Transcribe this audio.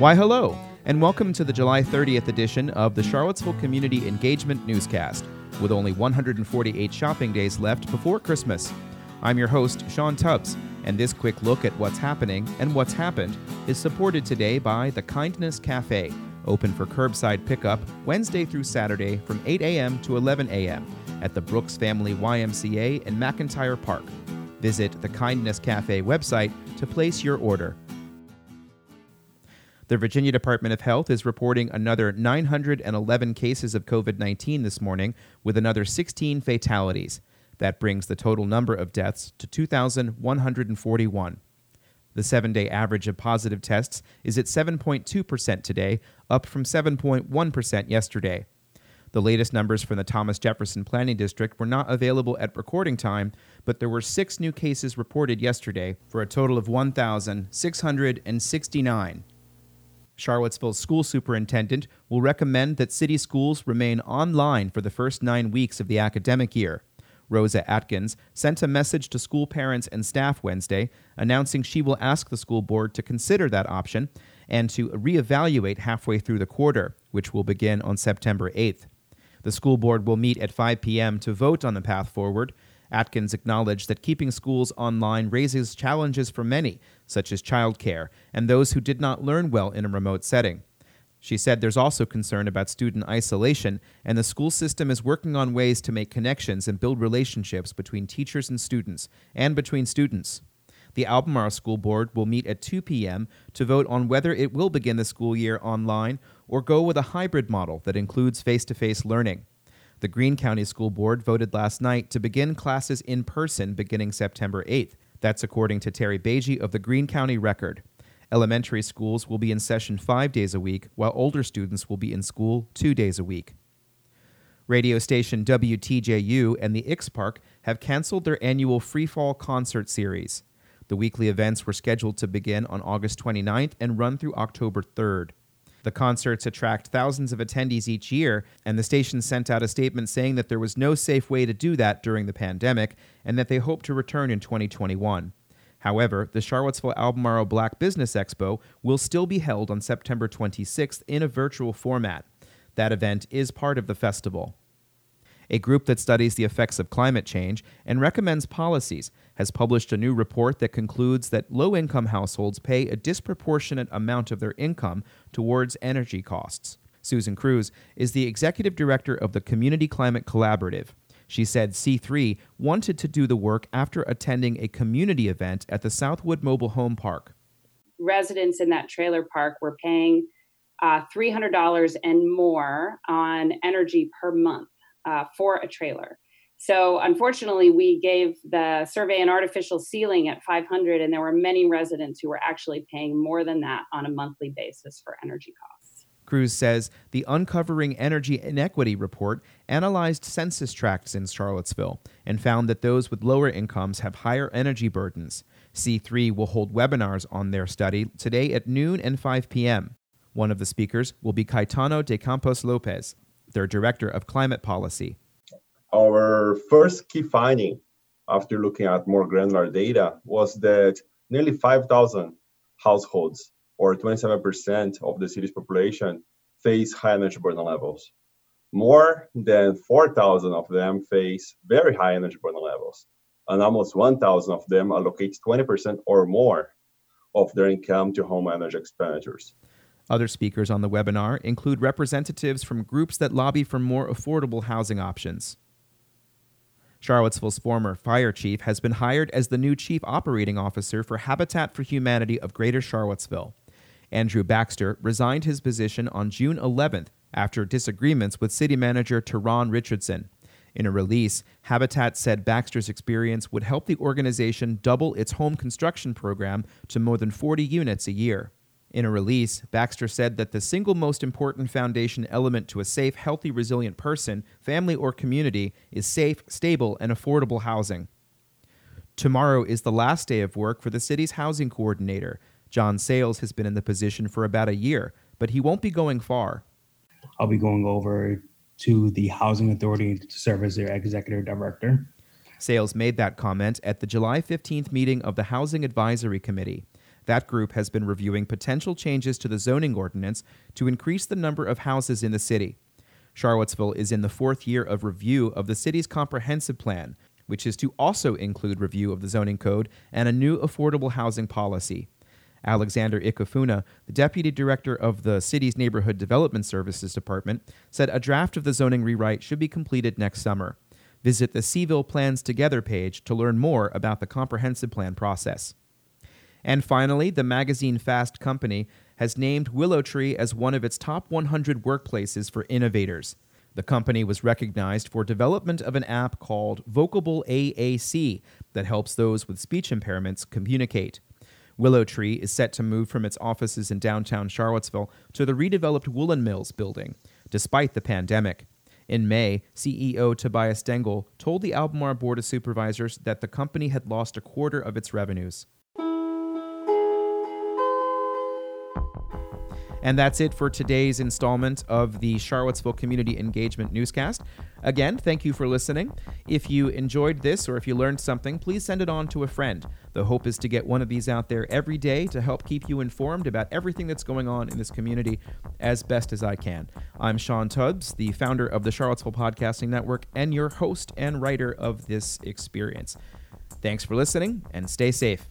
Why, hello, and welcome to the July 30th edition of the Charlottesville Community Engagement Newscast, with only 148 shopping days left before Christmas. I'm your host, Sean Tubbs, and this quick look at what's happening and what's happened is supported today by the Kindness Cafe, open for curbside pickup Wednesday through Saturday from 8 a.m. to 11 a.m. at the Brooks Family YMCA in McIntyre Park. Visit the Kindness Cafe website to place your order. The Virginia Department of Health is reporting another 911 cases of COVID 19 this morning, with another 16 fatalities. That brings the total number of deaths to 2,141. The seven day average of positive tests is at 7.2% today, up from 7.1% yesterday. The latest numbers from the Thomas Jefferson Planning District were not available at recording time, but there were six new cases reported yesterday for a total of 1,669. Charlottesville's school superintendent will recommend that city schools remain online for the first nine weeks of the academic year. Rosa Atkins sent a message to school parents and staff Wednesday announcing she will ask the school board to consider that option and to reevaluate halfway through the quarter, which will begin on September 8th. The school board will meet at 5 p.m. to vote on the path forward, Atkins acknowledged that keeping schools online raises challenges for many, such as childcare, and those who did not learn well in a remote setting. She said there's also concern about student isolation, and the school system is working on ways to make connections and build relationships between teachers and students, and between students. The Albemarle School Board will meet at 2 p.m. to vote on whether it will begin the school year online or go with a hybrid model that includes face to face learning. The Greene County School Board voted last night to begin classes in person beginning September 8th. That's according to Terry Beige of the Greene County Record. Elementary schools will be in session five days a week, while older students will be in school two days a week. Radio station WTJU and the Ix Park have canceled their annual Freefall concert series. The weekly events were scheduled to begin on August 29th and run through October 3rd. The concerts attract thousands of attendees each year, and the station sent out a statement saying that there was no safe way to do that during the pandemic and that they hope to return in 2021. However, the Charlottesville Albemarle Black Business Expo will still be held on September 26th in a virtual format. That event is part of the festival a group that studies the effects of climate change and recommends policies, has published a new report that concludes that low income households pay a disproportionate amount of their income towards energy costs. Susan Kruse is the executive director of the Community Climate Collaborative. She said C3 wanted to do the work after attending a community event at the Southwood Mobile Home Park. Residents in that trailer park were paying uh, $300 and more on energy per month uh, for a trailer. So unfortunately, we gave the survey an artificial ceiling at 500, and there were many residents who were actually paying more than that on a monthly basis for energy costs. Kruse says the Uncovering Energy Inequity report analyzed census tracts in Charlottesville and found that those with lower incomes have higher energy burdens. C3 will hold webinars on their study today at noon and 5 p.m. One of the speakers will be Caetano de Campos Lopes, their director of climate policy. Our first key finding after looking at more granular data was that nearly 5,000 households, or 27% of the city's population, face high energy burden levels. More than 4,000 of them face very high energy burden levels, and almost 1,000 of them allocate 20% or more of their income to home energy expenditures. Other speakers on the webinar include representatives from groups that lobby for more affordable housing options. Charlottesville's former fire chief has been hired as the new chief operating officer for Habitat for Humanity of Greater Charlottesville. Andrew Baxter resigned his position on June 11th after disagreements with city manager Tarron Richardson. In a release, Habitat said Baxter's experience would help the organization double its home construction program to more than 40 units a year. In a release, Baxter said that the single most important foundation element to a safe, healthy, resilient person, family, or community is safe, stable, and affordable housing. Tomorrow is the last day of work for the city's housing coordinator. John Sales has been in the position for about a year, but he won't be going far. I'll be going over to the Housing Authority to serve as their executive director. Sales made that comment at the July 15th meeting of the Housing Advisory Committee. That group has been reviewing potential changes to the zoning ordinance to increase the number of houses in the city. Charlottesville is in the fourth year of review of the city's comprehensive plan, which is to also include review of the zoning code and a new affordable housing policy. Alexander Ikefuna, the deputy director of the city's Neighborhood Development Services Department, said a draft of the zoning rewrite should be completed next summer. Visit the Cville Plans Together page to learn more about the comprehensive plan process. And finally, the magazine Fast Company has named Willow Tree as one of its top 100 workplaces for innovators. The company was recognized for development of an app called Vocable AAC that helps those with speech impairments communicate. Willow Tree is set to move from its offices in downtown Charlottesville to the redeveloped Woolen Mills building, despite the pandemic. In May, CEO Tobias Dengel told the Albemarle Board of Supervisors that the company had lost a quarter of its revenues. And that's it for today's installment of the Charlottesville Community Engagement Newscast. Again, thank you for listening. If you enjoyed this or if you learned something, please send it on to a friend. The hope is to get one of these out there every day to help keep you informed about everything that's going on in this community as best as I can. I'm Sean Tubbs, the founder of the Charlottesville Podcasting Network and your host and writer of this experience. Thanks for listening and stay safe.